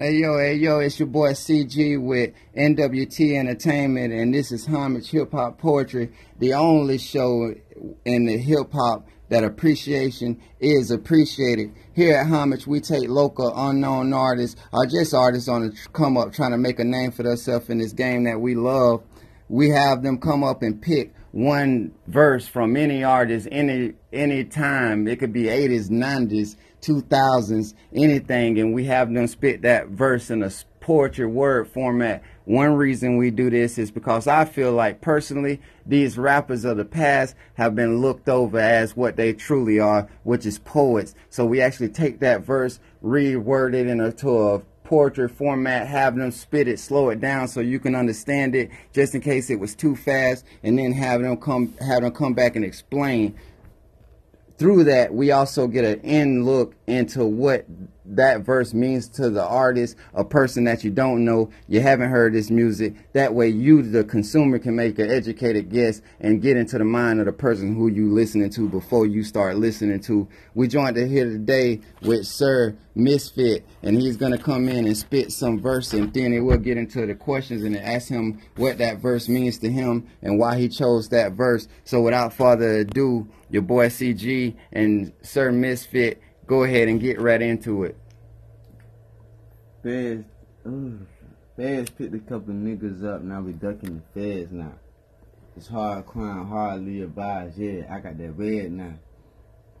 Hey yo, hey yo, it's your boy CG with NWT Entertainment, and this is Homage Hip Hop Poetry, the only show in the hip hop that appreciation is appreciated. Here at Homage, we take local, unknown artists, or just artists on the come up trying to make a name for themselves in this game that we love. We have them come up and pick one verse from any artist, any any time. It could be 80s, 90s, 2000s, anything, and we have them spit that verse in a poetry word format. One reason we do this is because I feel like personally, these rappers of the past have been looked over as what they truly are, which is poets. So we actually take that verse, reword it into a to a poetry format, have them spit it, slow it down so you can understand it, just in case it was too fast, and then have them come have them come back and explain. Through that, we also get an in look into what that verse means to the artist, a person that you don't know, you haven't heard this music. That way you, the consumer, can make an educated guess and get into the mind of the person who you listening to before you start listening to. We joined here today with Sir Misfit, and he's going to come in and spit some verse, and then we'll get into the questions and ask him what that verse means to him and why he chose that verse. So without further ado, your boy CG and Sir Misfit go ahead and get right into it. Feds, ooh, mm, feds picked a couple niggas up. Now we ducking the feds now. It's hard crime, hardly advised. Yeah, I got that red now.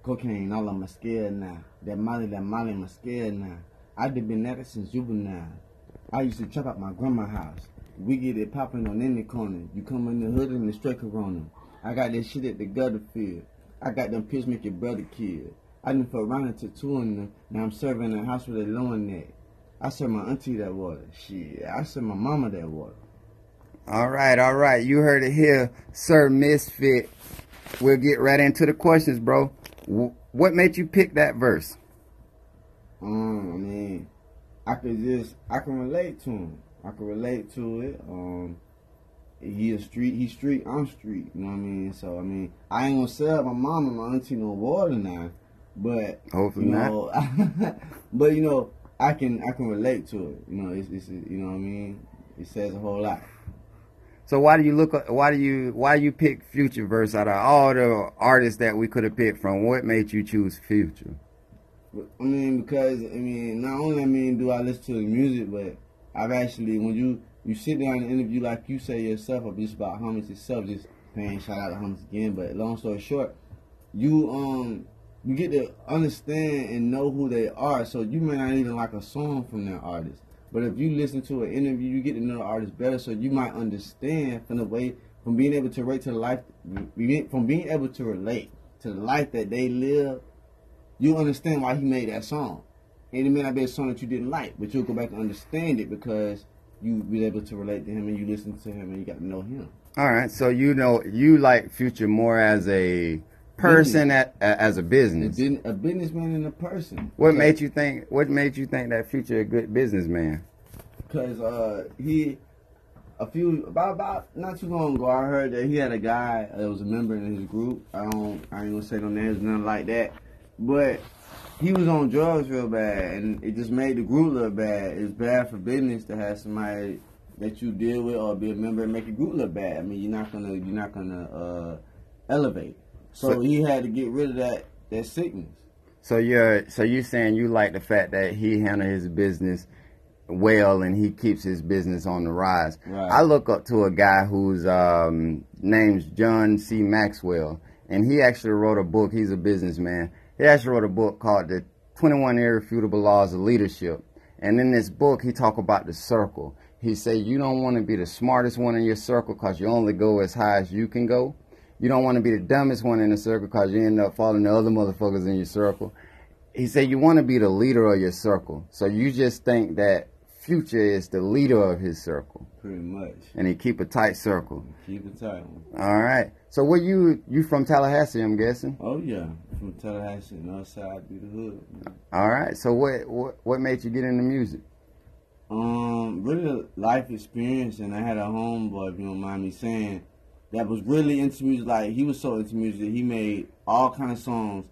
Cocaine all on my skin now. That molly, that molly my skin now. I done been at it since juvenile. I used to trap at my grandma's house. We get it popping on any corner. You come in the hood and the straight corona. I got that shit at the gutter field. I got them pills make your brother kill. I done for around to two in them. Now I'm serving a house with a loan net. I serve my auntie that water. Shit, I serve my mama that water. All right, all right. You heard it here, Sir Misfit. We'll get right into the questions, bro. What made you pick that verse? Um, I mean, I could just, I can relate to him. I can relate to it. Um, he a street, he street, I'm street. You know what I mean? So I mean, I ain't gonna sell my mama, my auntie no water now. But hopefully you know, not. but you know, I can I can relate to it. You know, it's, it's you know what I mean. It says a whole lot. So why do you look? Why do you why do you pick Future verse out of all the artists that we could have picked from? What made you choose Future? I mean, because I mean, not only I mean do I listen to the music, but I've actually when you you sit down and interview like you say yourself, or just about Homage itself, just paying shout out to Homage again. But long story short, you um you get to understand and know who they are. So you may not even like a song from that artist. But if you listen to an interview, you get to know the artist better. So you might understand from the way, from being able to relate to the life, from being able to relate to the life that they live, you understand why he made that song. And it may not be a song that you didn't like, but you'll go back and understand it because you be able to relate to him and you listen to him and you got to know him. All right, so you know you like Future more as a person at, as a business. A, a businessman and a person. What okay. made you think? What made you think that Future a good businessman? Because uh, he, a few about about not too long ago, I heard that he had a guy that was a member in his group. I don't, I ain't gonna say no names, nothing like that. But he was on drugs real bad, and it just made the group look bad. It's bad for business to have somebody that you deal with or be a member and make a group look bad. I mean, you're not gonna, you're not gonna uh, elevate. So, so he had to get rid of that that sickness. So you're so you saying you like the fact that he handled his business well and he keeps his business on the rise. Right. I look up to a guy whose um, name's John C. Maxwell, and he actually wrote a book. He's a businessman. He actually wrote a book called The 21 Irrefutable Laws of Leadership. And in this book, he talk about the circle. He say you don't want to be the smartest one in your circle because you only go as high as you can go. You don't want to be the dumbest one in the circle because you end up following the other motherfuckers in your circle. He said you want to be the leader of your circle. So you just think that Future is the leader of his circle. Pretty much. And he keep a tight circle. Keep it tight. All right. So where you you from Tallahassee? I'm guessing. Oh yeah, from Tallahassee, north side, be the hood. Man. All right. So what what what made you get into music? Um, really life experience, and I had a homeboy, if you don't mind me saying that was really into music. Like he was so into music, he made all kind of songs,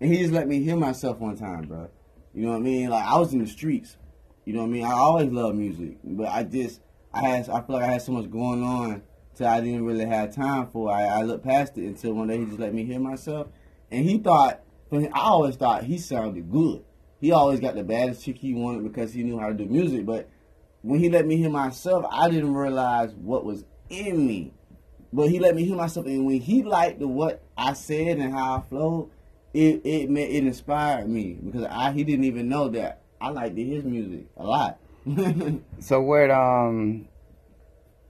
and he just let me hear myself one time, bro. You know what I mean? Like I was in the streets, You know what I mean? I always love music, but I just I had I feel like I had so much going on till I didn't really have time for. I I looked past it until one day he just let me hear myself, and he thought. I always thought he sounded good. He always got the baddest chick he wanted because he knew how to do music. But when he let me hear myself, I didn't realize what was in me. But he let me hear myself, and when he liked the, what I said and how I flowed, it it meant it inspired me because I he didn't even know that I liked his music a lot. so where um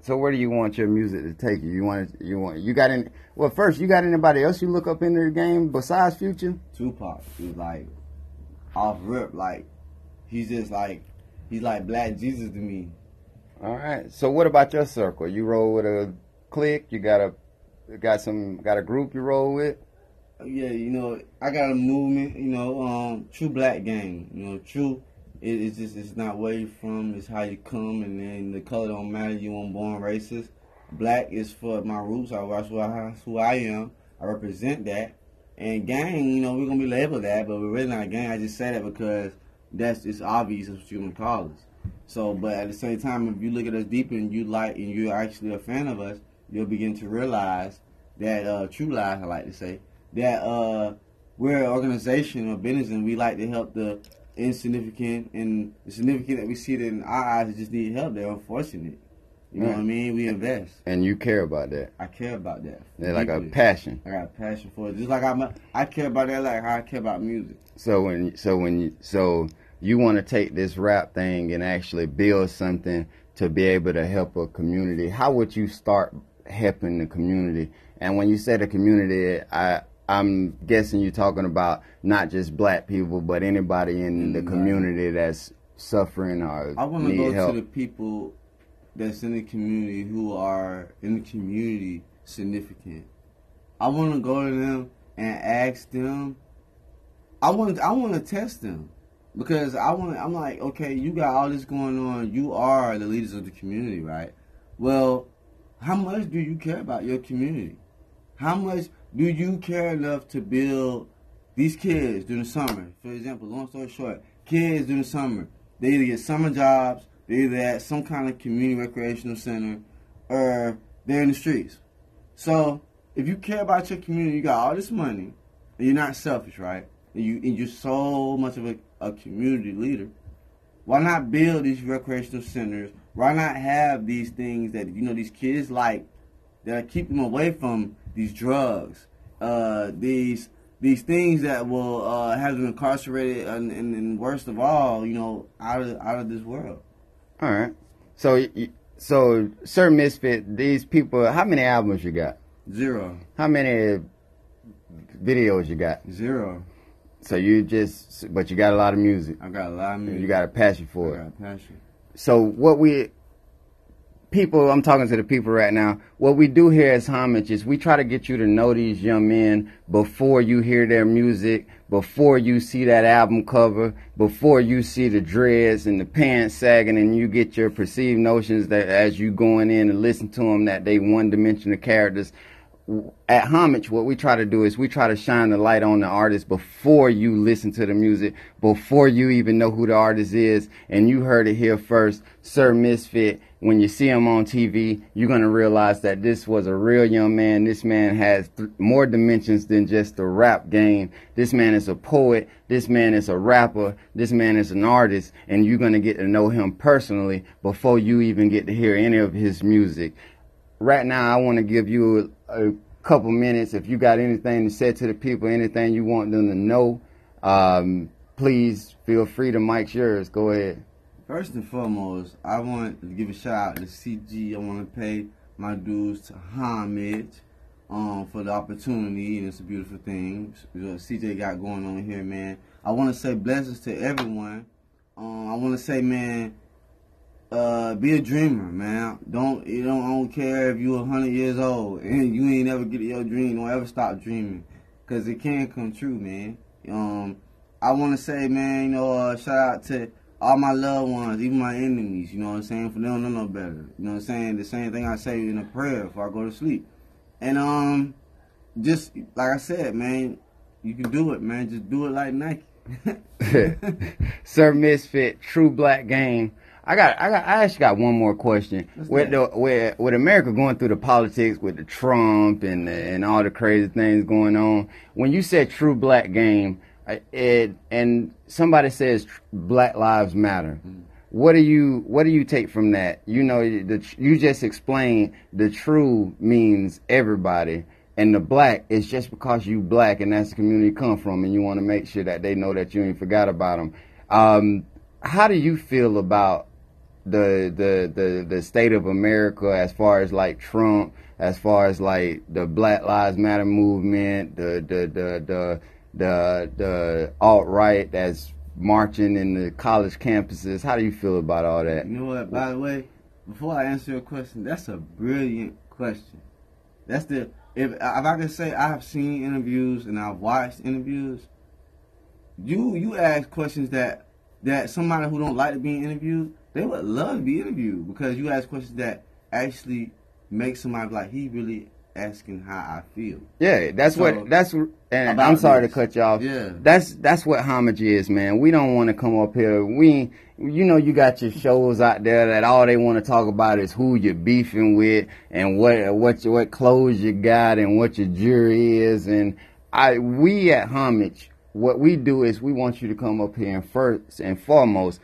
so where do you want your music to take you? You want you want you got any well first you got anybody else you look up in the game besides Future? Tupac is like off rip like he's just like he's like black Jesus to me. All right. So what about your circle? You roll with a clique? You got a got some got a group you roll with? Yeah, you know, I got a movement, you know, um, True Black Gang. You know, True it, it's just it's not where you from, it's how you come, and then the color don't matter. You weren't born racist. Black is for my roots. That's who I, that's who I am. I represent that. And gang, you know, we're gonna be labeled that, but we're really not a gang. I just say that because that's it's obvious gonna call us. So, but at the same time, if you look at us deeper and you like and you're actually a fan of us, you'll begin to realize that uh, true lies, I like to say, that uh, we're an organization or business and we like to help the insignificant and the significant that we see that in our eyes that just need help. They're unfortunate. You know what I mean? We invest. And you care about that. I care about that. They're like a passion. I got a passion for it. Just like I'm I care about that like how I care about music. So when so when you so you want to take this rap thing and actually build something to be able to help a community, how would you start helping the community? And when you say the community, I I'm guessing you're talking about not just black people, but anybody in the community that's suffering or I want to go help. to the people that's in the community who are in the community significant. I want to go to them and ask them. I want I want to test them because I want. I'm like, okay, you got all this going on. You are the leaders of the community, right? Well, how much do you care about your community? How much do you care enough to build these kids during the summer? For example, long story short, kids during the summer, they either get summer jobs, they either at some kind of community recreational center, or they're in the streets. So if you care about your community, you got all this money, and you're not selfish, right? And you and you're so much of a, a community leader. Why not build these recreational centers? Why not have these things that you know these kids like that keep them away from these drugs, uh, these these things that will uh, have them incarcerated, and, and, and, worst of all, you know, out of out of this world. All right. So, so Sir Misfit, these people, how many albums you got? Zero. How many videos you got? Zero. So you just, but you got a lot of music. I got a lot of music. You got a passion for I it. I got a passion. So what we people, I'm talking to the people right now. What we do here as homage is we try to get you to know these young men before you hear their music, before you see that album cover, before you see the dreads and the pants sagging, and you get your perceived notions that as you going in and listen to them that they one dimensional characters at homage what we try to do is we try to shine the light on the artist before you listen to the music before you even know who the artist is. And you heard it here first sir misfit. When you see him on tv you're going to realize that this was a real young man. This man has th- more dimensions than just the rap game. This man is a poet. This man is a rapper. This man is an artist. And you're going to get to know him personally before you even get to hear any of his music. Right now, I want to give you a, a, couple minutes. If you got anything to say to the people, anything you want them to know, um, please feel free. The mic's yours. Go ahead. First and foremost, I want to give a shout out to CG. I want to pay my dues to Homage um, for the opportunity, and it's a beautiful thing. CJ got going on here, man. I want to say blessings to everyone. Um, I want to say, man, uh, be a dreamer, man. Don't you don't I don't care if you're hundred years old and you ain't ever get your dream. Don't ever stop dreaming, cause it can come true, man. Um, I want to say, man, you know, uh, shout out to all my loved ones, even my enemies. You know what I'm saying? For they don't know no better. You know what I'm saying? The same thing I say in a prayer before I go to sleep. And um, just like I said, man, you can do it, man. Just do it like Nike. Sir Misfit, True Black Gang. I got, I got, I actually got one more question. What's With that? the, with, with America going through the politics with the Trump and the, and all the crazy things going on, when you said True Black Gang, it and somebody says Black Lives Matter. What do you what do you take from that? You know, the, you just explained the true means everybody, and the black is just because you black and that's the community you come from, and you want to make sure that they know that you ain't forgot about them. Um, how do you feel about the the the the state of America as far as like Trump, as far as like the Black Lives Matter movement, the the the the the, the alt right that's marching in the college campuses. How do you feel about all that? You know what? By the way, before I answer your question, that's a brilliant question. That's the if if I can say I have seen interviews and I've watched interviews. You you ask questions that that somebody who don't like to be interviewed, they would love to be interviewed because you ask questions that actually make somebody like he really asking how I feel. Yeah, that's So, what that's and I'm sorry this. to cut you off. Yeah. That's that's what homage is, man. We don't want to come up here. We you know you got your shows out there that all they want to talk about is who you're beefing with and what what what clothes you got and what your jury is and I we at homage what we do is we want you to come up here and first and foremost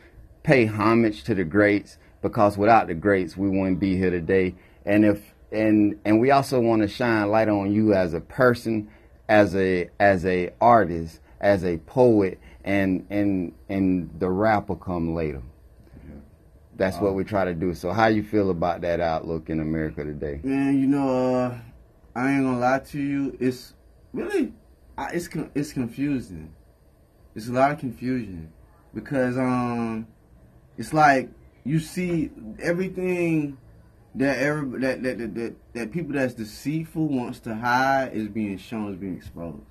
pay homage to the greats because without the greats we wouldn't be here today. And if and and we also want to shine light on you as a person as a as a artist as a poet and and and the rap will come later. That's what we try to do. So how you feel about that outlook in america today? Man, you know, uh, I ain't gonna lie to you. It's really, I, it's it's confusing. It's a lot of confusion. Because um, it's like you see everything that every that that that, that, that people that's deceitful wants to hide is being shown, is being exposed.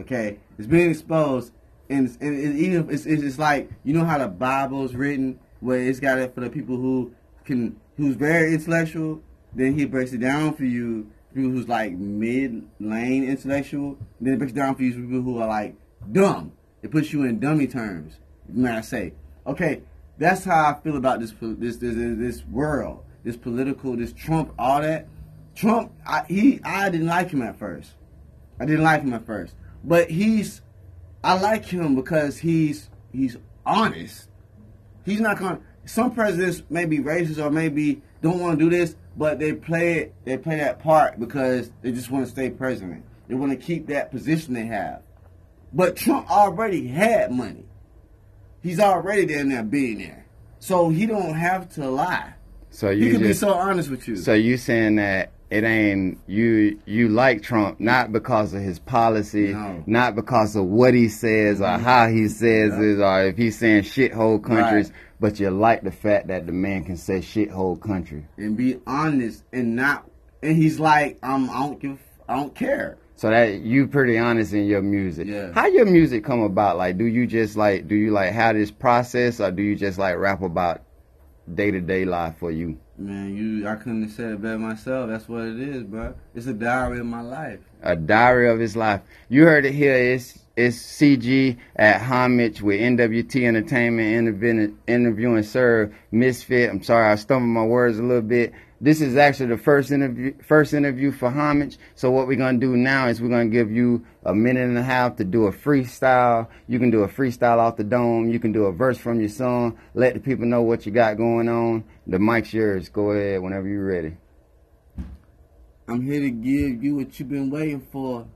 Okay, it's being exposed, and, it's- and even it's, it's it's like you know how the Bible's written, where it's got it for the people who can who's very intellectual. Then he breaks it down for you, people who's like mid lane intellectual. Then it breaks down for you people who are like dumb. It puts you in dummy terms. May I say? Okay, that's how I feel about this this this this, world, this political, this Trump, all that. Trump, I, he, I didn't like him at first. I didn't like him at first, but he's, I like him because he's he's honest. He's not to Some presidents may be racist or maybe don't want to do this, but they play it. They play that part because they just want to stay president. They want to keep that position they have. But Trump already had money. He's already damn near billionaire, so he don't have to lie. so He you can be so honest with you. So you saying that it ain't you you like Trump not because of his policy, No. Mm-hmm. not because of what he says or how he says Yeah. it, or if he's saying shithole countries, Right. but you like the fact that the man can say shithole country. and be honest and not and he's like um I don't give I don't care. So that you pretty honest in your music. Yeah. How your music come about? Like, do you just like do you like have this process, or do you just like rap about day to day life for you? Man, you I couldn't have said it better myself. That's what it is, bro. It's a diary of my life. a diary of his life. You heard it here. It's it's CG at Homage with NWT Entertainment interviewing, interviewing Sir Misfit. I'm sorry, I stumbled my words a little bit. This is actually the first interview first interview for Homage. So what we're gonna do now is we're gonna give you a minute and a half to do a freestyle. You can do a freestyle off the dome. You can do a verse from your song. Let the people know what you got going on. The mic's yours. Go ahead whenever you're ready. I'm here to give you what you've been waiting for.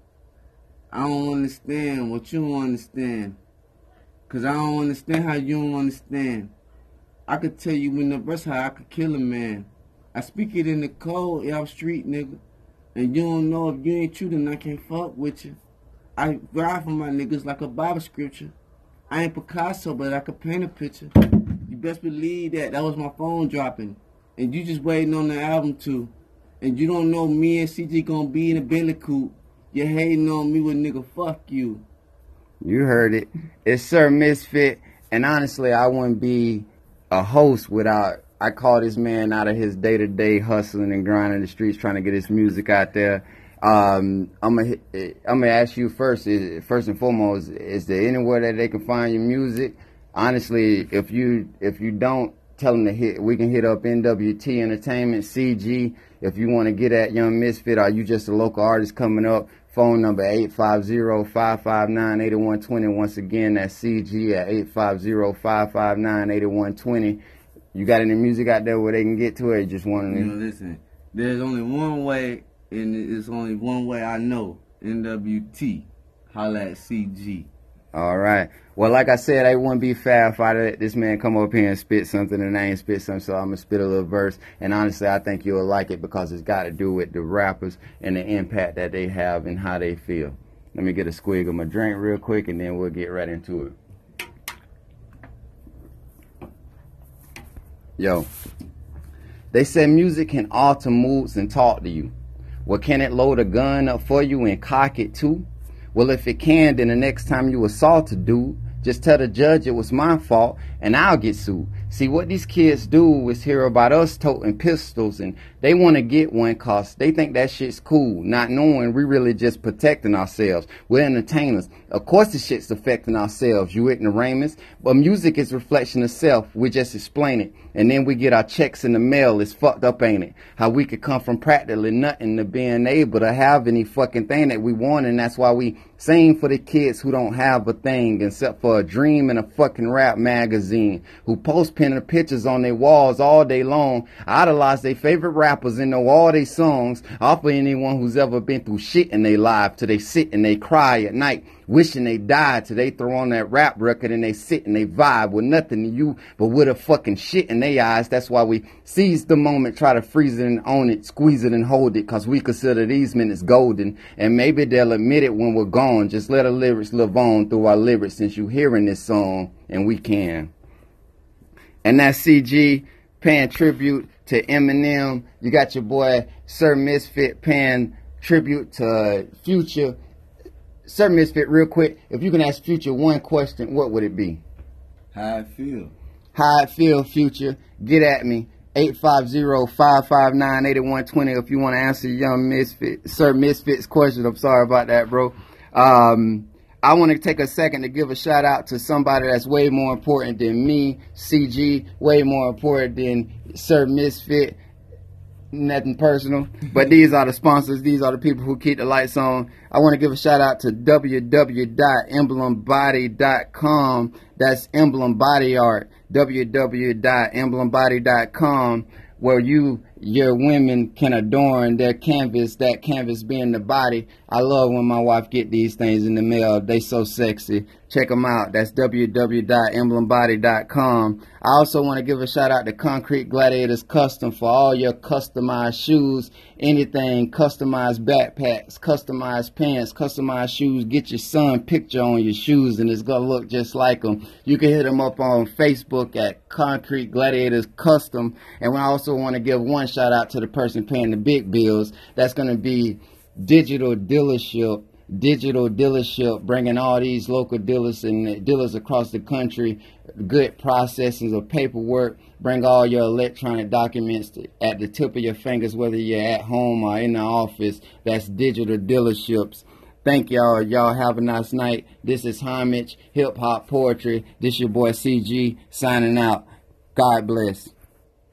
I don't understand what you don't understand. Cause I don't understand how you don't understand. I could tell you in the verse how I could kill a man. I speak it in the cold, yeah, street nigga. And you don't know if you ain't true, then I can't fuck with you. I ride for my niggas like a Bible scripture. I ain't Picasso, but I could paint a picture. You best believe that. That was my phone dropping. And you just waiting on the album too. And you don't know me and CG gonna be in a Bentley coupe. You hating on me with nigga, fuck you. You heard it. It's Sir Misfit. And honestly, I wouldn't be a host without. I call this man out of his day to day hustling and grinding the streets trying to get his music out there. Um, I'm gonna I'm gonna ask you first. Is, first and foremost, is there anywhere that they can find your music? Honestly, if you if you don't tell them to hit, we can hit up NWT Entertainment CG. If you want to get at Young Misfit, are you just a local artist coming up? Phone number 850-559-8120. Once again, that's CG at 850-559-8120. You got any music out there where they can get to it? just want to... You know, listen, there's only one way, and it's only one way I know. NWT. Holla at CG. All right. Well, like I said, I wouldn't be fair if I let this man come up here and spit something and I ain't spit something, so I'm going to spit a little verse. And honestly, I think you'll like it because it's got to do with the rappers and the impact that they have and how they feel. Let me get a squig of my drink real quick and then we'll get right into it. Yo, they say music can alter moods and talk to you. Well, can it load a gun up for you and cock it too? Well, if it can, then the next time you assault a dude, just tell the judge it was my fault and I'll get sued. See, what these kids do is hear about us toting pistols and they want to get one cause they think that shit's cool, not knowing we really just protecting ourselves. We're entertainers. Of course the shit's affecting ourselves, you ignoramus. But music is reflection of self. We just explain it. And then we get our checks in the mail. It's fucked up, ain't it? How we could come from practically nothing to being able to have any fucking thing that we want. And that's why we sing for the kids who don't have a thing except for a dream and a fucking rap magazine. Who post pinning the pictures on their walls all day long. Idolize their favorite rappers and know all their songs off of anyone who's ever been through shit in their life till they sit and they cry at night wishing they died till they throw on that rap record and they sit and they vibe with nothing to you but with a fucking shit in their eyes. That's why we seize the moment, try to freeze it and own it, squeeze it and hold it, cause we consider these minutes golden. And maybe they'll admit it when we're gone. Just let the lyrics live on through our lyrics since you hearing this song and we can. And that CG paying tribute to Eminem. You got your boy Sir Misfit paying tribute to Future. Sir Misfit, real quick, if you can ask Future one question, what would it be? How I feel. How I feel, Future. Get at me. 850-559-8120 if you want to answer young Misfit, Sir Misfit's question. I'm sorry about that, bro. Um, I want to take a second to give a shout out to somebody that's way more important than me, CG, way more important than Sir Misfit. Nothing personal, but these are the sponsors. These are the people who keep the lights on. I want to give a shout out to www.emblembody.com. That's emblem body art. www.emblembody.com where you your women can adorn their canvas that canvas being the body. I love when my wife get these things in the mail. They so sexy. Check them out. That's www.emblembody.com i also want to give a shout out to concrete gladiators custom for all your customized shoes anything customized backpacks customized pants customized shoes. Get your son picture on your shoes and it's gonna look just like them you can hit them up on facebook at concrete gladiators custom. And I also want to give shout out to the person paying the big bills. That's going to be Digital Dealership. Digital Dealership, bringing all these local dealers and dealers across the country good processes of paperwork. Bring all your electronic documents to, at the tip of your fingers, whether you're at home or in the office. That's Digital Dealerships. Thank y'all. Y'all have a nice night. This is Homage Hip Hop Poetry. This your boy CG signing out. God bless.